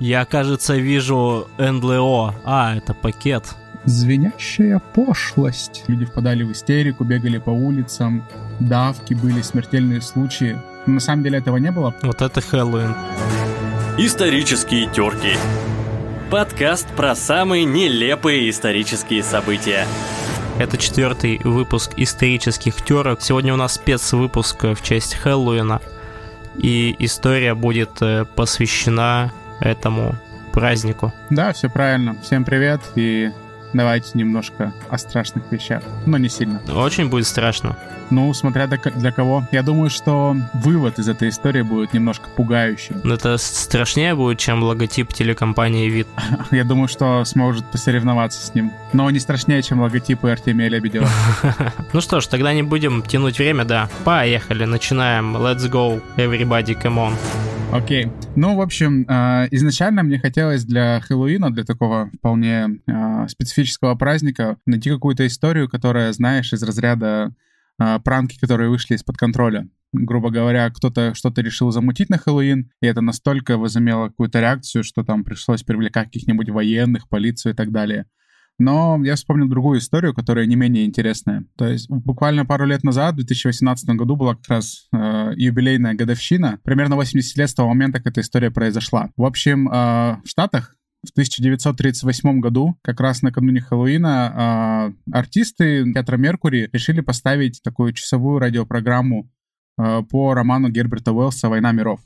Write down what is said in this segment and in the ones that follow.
Я, кажется, вижу НЛО. А, это пакет. Звенящая пошлость. Люди впадали в истерику, бегали по улицам, давки были, смертельные случаи. Но на самом деле этого не было. Вот это Хэллоуин. Исторические терки. Подкаст про самые нелепые исторические события. Это четвертый выпуск исторических терок. Сегодня у нас спецвыпуск в честь Хэллоуина. И история будет э, посвящена этому празднику. Да, все правильно. Всем привет и давайте немножко о страшных вещах, но не сильно. Очень будет страшно. Ну, смотря для кого. Я думаю, что вывод из этой истории будет немножко пугающим. Но это страшнее будет, чем логотип телекомпании «Вид». Я думаю, что сможет посоревноваться с ним. Но не страшнее, чем логотипы Артемия Лебедева. Ну что ж, тогда не будем тянуть время, да. Поехали, начинаем. Let's go, everybody, come on. Окей. Okay. Ну, в общем, а, изначально мне хотелось для Хэллоуина, для такого вполне а, специфического праздника, найти какую-то историю, которая, знаешь, из разряда а, пранки, которые вышли из-под контроля. Грубо говоря, кто-то что-то решил замутить на Хэллоуин, и это настолько возымело какую-то реакцию, что там пришлось привлекать каких-нибудь военных, полицию и так далее. Но я вспомнил другую историю, которая не менее интересная. То есть буквально пару лет назад, в 2018 году, была как раз э, юбилейная годовщина. Примерно 80 лет с того момента, как эта история произошла. В общем, э, в Штатах в 1938 году, как раз накануне Хэллоуина, э, артисты театра Меркури решили поставить такую часовую радиопрограмму э, по роману Герберта Уэллса «Война миров».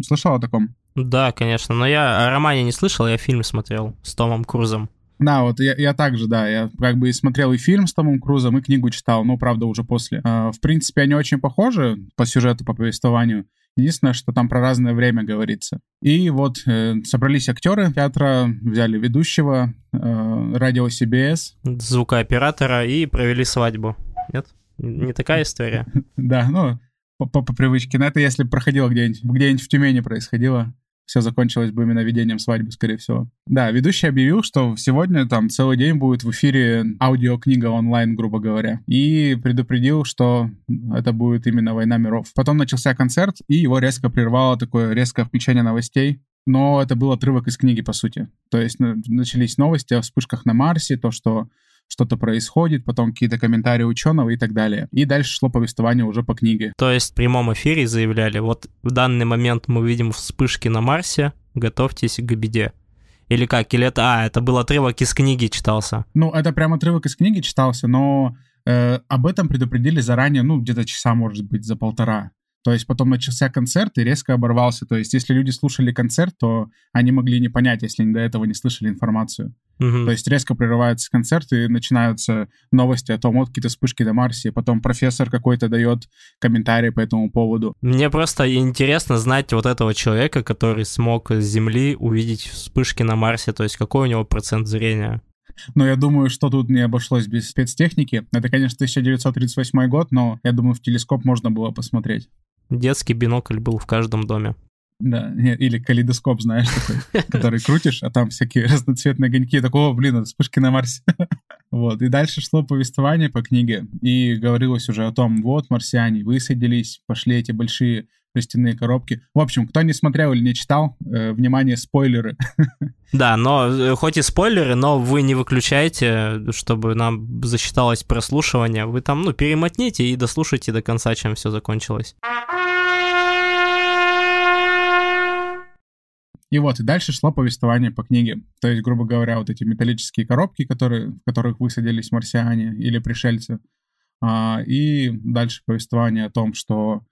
Слышал о таком? Да, конечно, но я о романе не слышал, я фильм смотрел с Томом Крузом. Да, вот я, я также, да, я как бы и смотрел и фильм с Томом Крузом, и книгу читал, но, правда, уже после. Э, в принципе, они очень похожи по сюжету, по повествованию. Единственное, что там про разное время говорится. И вот э, собрались актеры театра, взяли ведущего, э, радио CBS. Звукооператора и провели свадьбу. Нет? Не такая история? Да, ну, по, привычке. Но это если проходило где-нибудь, где-нибудь в Тюмени происходило все закончилось бы именно ведением свадьбы, скорее всего. Да, ведущий объявил, что сегодня там целый день будет в эфире аудиокнига онлайн, грубо говоря, и предупредил, что это будет именно «Война миров». Потом начался концерт, и его резко прервало такое резкое включение новостей, но это был отрывок из книги, по сути. То есть начались новости о вспышках на Марсе, то, что что-то происходит, потом какие-то комментарии ученого и так далее. И дальше шло повествование уже по книге. То есть в прямом эфире заявляли, вот в данный момент мы видим вспышки на Марсе, готовьтесь к беде. Или как? Или это... А, это был отрывок из книги читался. Ну, это прям отрывок из книги читался, но э, об этом предупредили заранее, ну, где-то часа, может быть, за полтора. То есть потом начался концерт и резко оборвался. То есть если люди слушали концерт, то они могли не понять, если они до этого не слышали информацию. Угу. То есть резко прерывается концерт и начинаются новости о том, вот какие-то вспышки на Марсе, и потом профессор какой-то дает комментарий по этому поводу. Мне просто интересно знать вот этого человека, который смог с Земли увидеть вспышки на Марсе, то есть какой у него процент зрения. Но я думаю, что тут не обошлось без спецтехники. Это, конечно, 1938 год, но я думаю, в телескоп можно было посмотреть. Детский бинокль был в каждом доме. Да, или калейдоскоп, знаешь, такой, который крутишь, а там всякие разноцветные огоньки. Такого, блин, вспышки на Марсе. Вот, и дальше шло повествование по книге, и говорилось уже о том, вот, марсиане высадились, пошли эти большие жестяные коробки. В общем, кто не смотрел или не читал, э, внимание, спойлеры. Да, но э, хоть и спойлеры, но вы не выключайте, чтобы нам засчиталось прослушивание. Вы там, ну, перемотните и дослушайте до конца, чем все закончилось. И вот, и дальше шло повествование по книге. То есть, грубо говоря, вот эти металлические коробки, которые, в которых высадились марсиане или пришельцы. А, и дальше повествование о том, что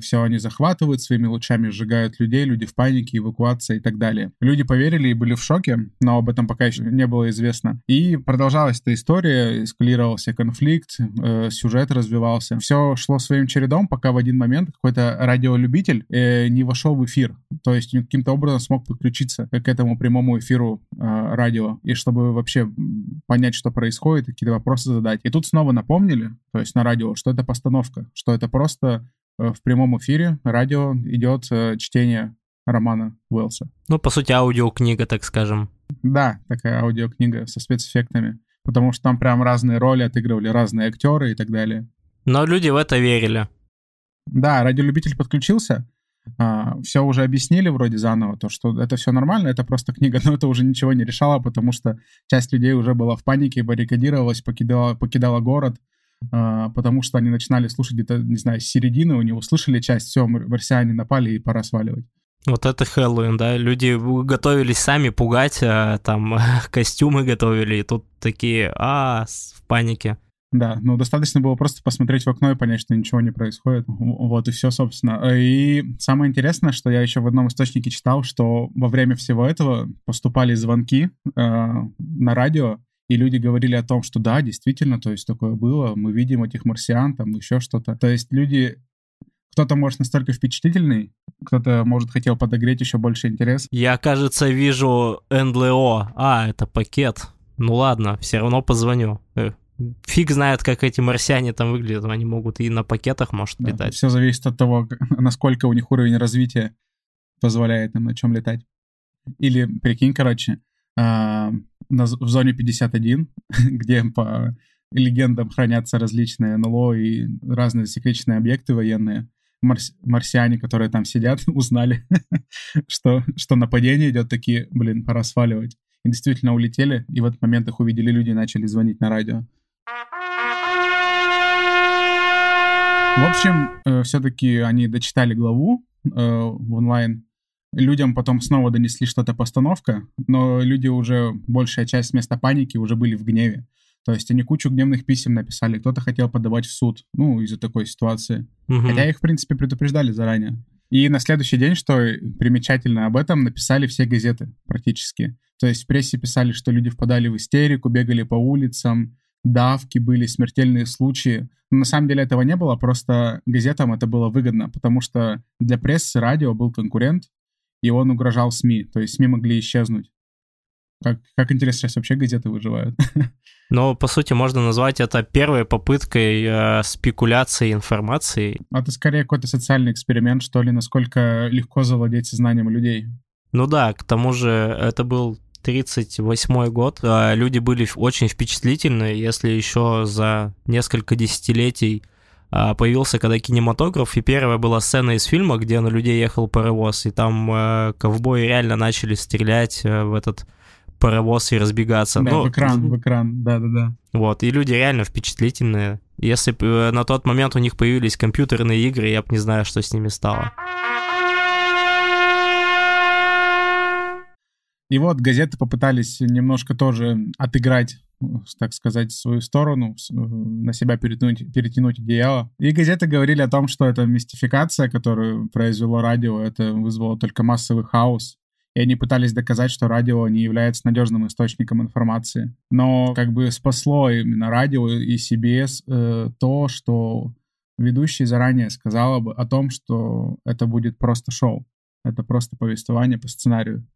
все они захватывают, своими лучами сжигают людей, люди в панике, эвакуация и так далее. Люди поверили и были в шоке, но об этом пока еще не было известно. И продолжалась эта история, эскалировался конфликт, э, сюжет развивался. Все шло своим чередом, пока в один момент какой-то радиолюбитель э, не вошел в эфир. То есть каким-то образом смог подключиться к этому прямому эфиру э, радио, и чтобы вообще понять, что происходит, какие-то вопросы задать. И тут снова напомнили, то есть на радио, что это постановка, что это просто в прямом эфире радио идет э, чтение романа Уэллса. Ну, по сути, аудиокнига, так скажем. Да, такая аудиокнига со спецэффектами. Потому что там прям разные роли отыгрывали разные актеры и так далее. Но люди в это верили. Да, радиолюбитель подключился, а, все уже объяснили вроде заново, то, что это все нормально, это просто книга, но это уже ничего не решало, потому что часть людей уже была в панике, баррикадировалась, покидала, покидала город, потому что они начинали слушать где-то, не знаю, с середины, у него услышали часть, все, марсиане напали и пора сваливать. Вот это Хэллоуин, да? Люди готовились сами пугать, а, там костюмы готовили, и тут такие, а, в панике. Да, ну достаточно было просто посмотреть в окно и понять, что ничего не происходит. Вот и все, собственно. И самое интересное, что я еще в одном источнике читал, что во время всего этого поступали звонки э, на радио, и люди говорили о том, что да, действительно, то есть такое было, мы видим этих марсиан, там еще что-то. То есть люди кто-то, может, настолько впечатлительный, кто-то, может, хотел подогреть еще больше интерес. Я, кажется, вижу НЛО. А, это пакет. Ну ладно, все равно позвоню. Э, фиг знает, как эти марсиане там выглядят. Они могут и на пакетах, может, да, летать. Все зависит от того, насколько у них уровень развития позволяет им на чем летать. Или, прикинь, короче, а, в зоне 51, где по легендам хранятся различные НЛО и разные секретные объекты военные, марс, марсиане, которые там сидят, узнали, что, что нападение идет, такие, блин, пора сваливать. И действительно улетели, и в этот момент их увидели люди и начали звонить на радио. В общем, э, все-таки они дочитали главу э, в онлайн. Людям потом снова донесли что-то постановка, но люди уже, большая часть вместо паники уже были в гневе. То есть они кучу гневных писем написали, кто-то хотел подавать в суд, ну, из-за такой ситуации. Угу. Хотя их, в принципе, предупреждали заранее. И на следующий день, что примечательно об этом, написали все газеты практически. То есть в прессе писали, что люди впадали в истерику, бегали по улицам, давки были, смертельные случаи. Но на самом деле этого не было, просто газетам это было выгодно, потому что для прессы радио был конкурент, и он угрожал СМИ, то есть СМИ могли исчезнуть. Как, как интересно, сейчас вообще газеты выживают. Но, по сути, можно назвать это первой попыткой э, спекуляции информацией. Это скорее какой-то социальный эксперимент, что ли, насколько легко завладеть сознанием людей. Ну да, к тому же это был 38 год. А люди были очень впечатлительны, если еще за несколько десятилетий появился когда кинематограф, и первая была сцена из фильма, где на людей ехал паровоз, и там э, ковбои реально начали стрелять э, в этот паровоз и разбегаться. Да, ну, в экран, в экран, да-да-да. Вот, и люди реально впечатлительные. Если бы э, на тот момент у них появились компьютерные игры, я бы не знаю, что с ними стало. И вот газеты попытались немножко тоже отыграть так сказать, свою сторону, э, на себя перетянуть, перетянуть одеяло. И газеты говорили о том, что это мистификация, которую произвело радио, это вызвало только массовый хаос и они пытались доказать, что радио не является надежным источником информации. Но как бы спасло именно радио и CBS э, то, что ведущий заранее сказал бы о том, что это будет просто шоу, это просто повествование по сценарию.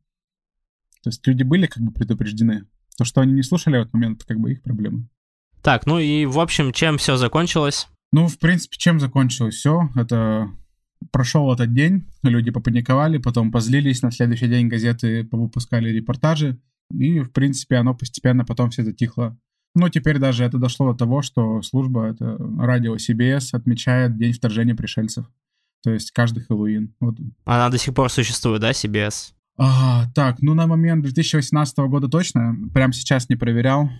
То есть люди были как бы предупреждены. То, что они не слушали в этот момент, как бы их проблема. Так, ну и в общем, чем все закончилось? Ну, в принципе, чем закончилось все? Это Прошел этот день, люди попаниковали, потом позлились, на следующий день газеты повыпускали репортажи, и, в принципе, оно постепенно потом все затихло. Но теперь даже это дошло до того, что служба, это радио CBS, отмечает день вторжения пришельцев. То есть каждый Хэллоуин. Вот. Она до сих пор существует, да, CBS? А, так, ну на момент 2018 года точно. Прям сейчас не проверял.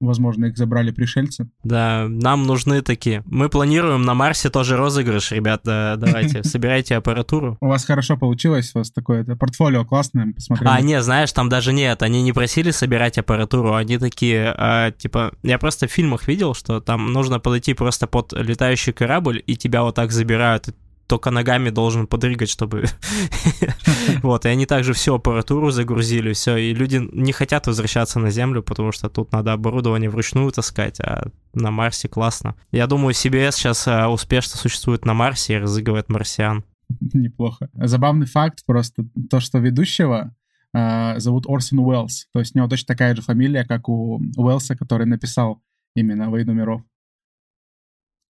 Возможно, их забрали пришельцы. Да, нам нужны такие. Мы планируем на Марсе тоже розыгрыш, ребята. Давайте, собирайте аппаратуру. У вас хорошо получилось, у вас такое это портфолио классное, посмотрели. А, не, знаешь, там даже нет, они не просили собирать аппаратуру, они такие, а, типа, я просто в фильмах видел, что там нужно подойти просто под летающий корабль, и тебя вот так забирают, только ногами должен подрыгать, чтобы... Вот, и они также всю аппаратуру загрузили, все, и люди не хотят возвращаться на Землю, потому что тут надо оборудование вручную таскать, а на Марсе классно. Я думаю, CBS сейчас а, успешно существует на Марсе и разыгрывает марсиан. Неплохо. Забавный факт просто то, что ведущего э, зовут Орсон Уэллс. То есть у него точно такая же фамилия, как у Уэллса, который написал именно «Войну миров».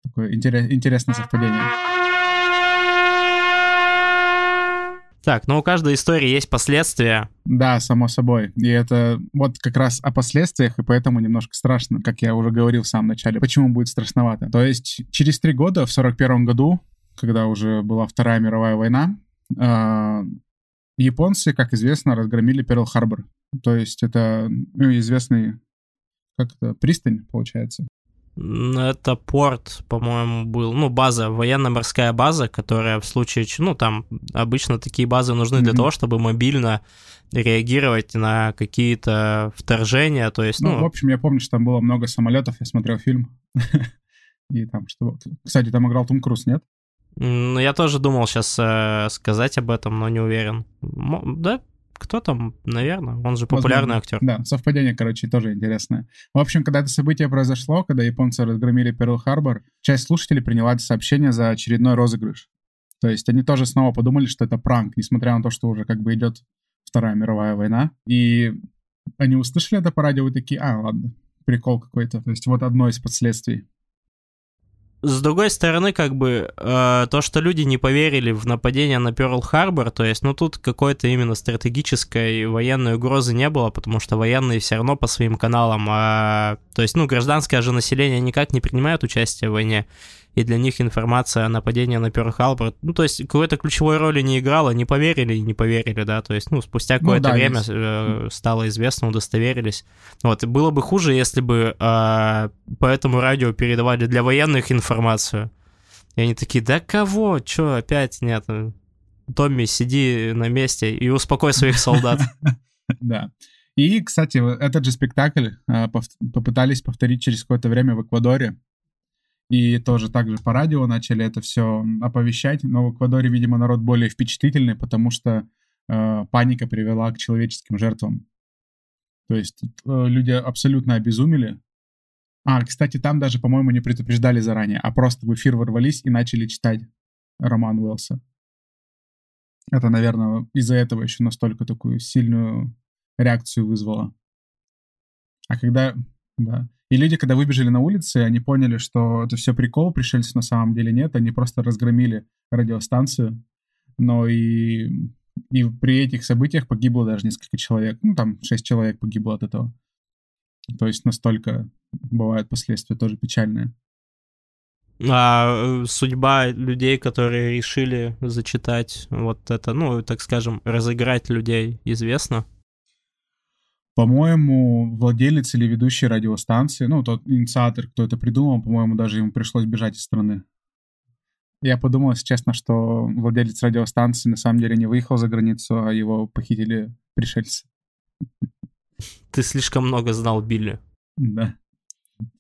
Такое интерес, интересное совпадение. Так, ну у каждой истории есть последствия. Да, само собой. И это вот как раз о последствиях, и поэтому немножко страшно, как я уже говорил в самом начале. Почему будет страшновато? То есть через три года, в сорок первом году, когда уже была Вторая мировая война, э, японцы, как известно, разгромили Перл-Харбор. То есть это ну, известный, как это, пристань, получается. Это порт, по-моему, был, ну, база, военно-морская база, которая в случае, ну, там обычно такие базы нужны mm-hmm. для того, чтобы мобильно реагировать на какие-то вторжения, то есть, ну... Ну, в общем, я помню, что там было много самолетов, я смотрел фильм, и там что... Кстати, там играл Том Круз, нет? Ну, я тоже думал сейчас э, сказать об этом, но не уверен. М- да, кто там, наверное, он же популярный Возможно. актер. Да, совпадение, короче, тоже интересное. В общем, когда это событие произошло, когда японцы разгромили Перл-Харбор, часть слушателей приняла это сообщение за очередной розыгрыш. То есть они тоже снова подумали, что это пранк, несмотря на то, что уже как бы идет Вторая мировая война. И они услышали это по радио и такие, а, ладно, прикол какой-то. То есть вот одно из последствий с другой стороны, как бы э, то, что люди не поверили в нападение на Перл-Харбор, то есть, ну тут какой-то именно стратегической военной угрозы не было, потому что военные все равно по своим каналам, а, то есть, ну гражданское же население никак не принимает участие в войне и для них информация о нападении на Перл-Харбор, ну, то есть какой-то ключевой роли не играла, не поверили и не поверили, да, то есть, ну, спустя ну какое-то ну, да, время э, стало известно, удостоверились. Вот, и было бы хуже, если бы э, по этому радио передавали для военных информацию. И они такие, да кого, чё, опять нет, Томми, сиди на месте и успокой своих солдат. Да. И, кстати, этот же спектакль э, попытались повторить через какое-то время в Эквадоре. И тоже также по радио начали это все оповещать. Но в Эквадоре, видимо, народ более впечатлительный, потому что э, паника привела к человеческим жертвам. То есть э, люди абсолютно обезумели. А, кстати, там даже, по-моему, не предупреждали заранее, а просто в эфир ворвались и начали читать роман Уэллса. Это, наверное, из-за этого еще настолько такую сильную реакцию вызвало. А когда... Да. И люди, когда выбежали на улицы, они поняли, что это все прикол, пришельцев на самом деле нет, они просто разгромили радиостанцию. Но и, и при этих событиях погибло даже несколько человек. Ну, там шесть человек погибло от этого. То есть настолько бывают последствия тоже печальные. А э, судьба людей, которые решили зачитать вот это, ну, так скажем, разыграть людей, известна? По-моему, владелец или ведущий радиостанции, ну, тот инициатор, кто это придумал, по-моему, даже ему пришлось бежать из страны. Я подумал, если честно, что владелец радиостанции на самом деле не выехал за границу, а его похитили пришельцы. Ты слишком много знал Билли. Да.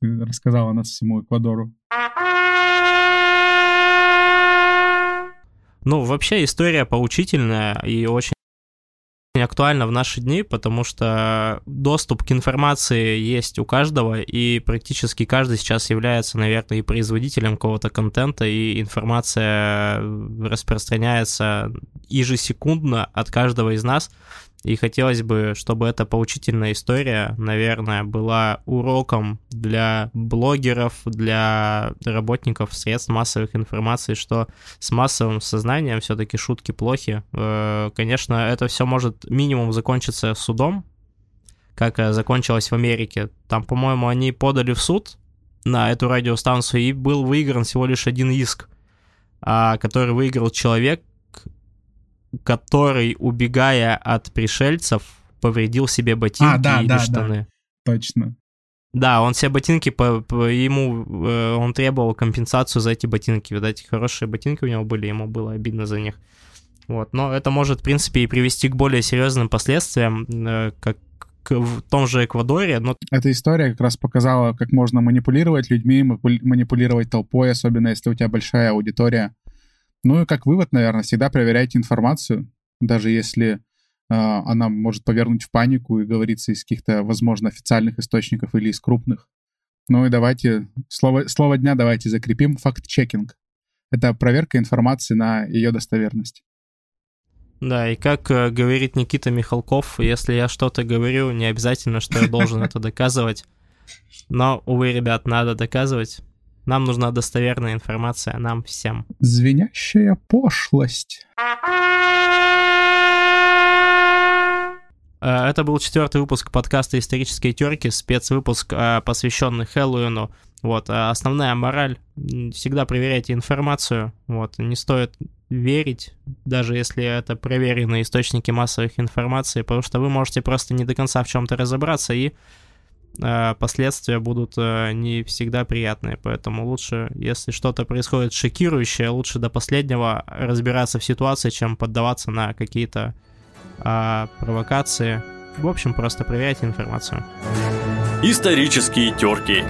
Ты рассказал о нас всему Эквадору. Ну, вообще история поучительная и очень актуально в наши дни, потому что доступ к информации есть у каждого, и практически каждый сейчас является, наверное, и производителем какого-то контента, и информация распространяется ежесекундно от каждого из нас. И хотелось бы, чтобы эта поучительная история, наверное, была уроком для блогеров, для работников средств массовых информации, что с массовым сознанием все-таки шутки плохи. Э, конечно, это все может минимум закончиться судом, как э, закончилось в Америке. Там, по-моему, они подали в суд на эту радиостанцию, и был выигран всего лишь один иск, а, который выиграл человек, который, убегая от пришельцев, повредил себе ботинки а, да, или да, штаны. Да, точно. Да, он все ботинки, по, по ему, э, он требовал компенсацию за эти ботинки. Видать, хорошие ботинки у него были, ему было обидно за них. Вот, но это может, в принципе, и привести к более серьезным последствиям, э, как в том же Эквадоре, но... Эта история как раз показала, как можно манипулировать людьми, манипулировать толпой, особенно если у тебя большая аудитория. Ну и как вывод, наверное, всегда проверяйте информацию, даже если э, она может повернуть в панику и говорится из каких-то, возможно, официальных источников или из крупных. Ну и давайте, слово, слово дня давайте закрепим, факт-чекинг. Это проверка информации на ее достоверность. Да, и как э, говорит Никита Михалков, если я что-то говорю, не обязательно, что я должен это доказывать. Но, увы, ребят, надо доказывать. Нам нужна достоверная информация, нам всем. Звенящая пошлость. Э, это был четвертый выпуск подкаста «Исторические терки», спецвыпуск, э, посвященный Хэллоуину. Вот, а основная мораль, всегда проверяйте информацию, вот, не стоит верить, даже если это проверенные источники массовых информации, потому что вы можете просто не до конца в чем-то разобраться, и э, последствия будут э, не всегда приятные, поэтому лучше, если что-то происходит шокирующее, лучше до последнего разбираться в ситуации, чем поддаваться на какие-то э, провокации. В общем, просто проверяйте информацию. Исторические терки.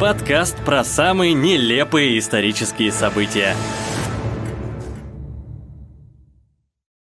Подкаст про самые нелепые исторические события.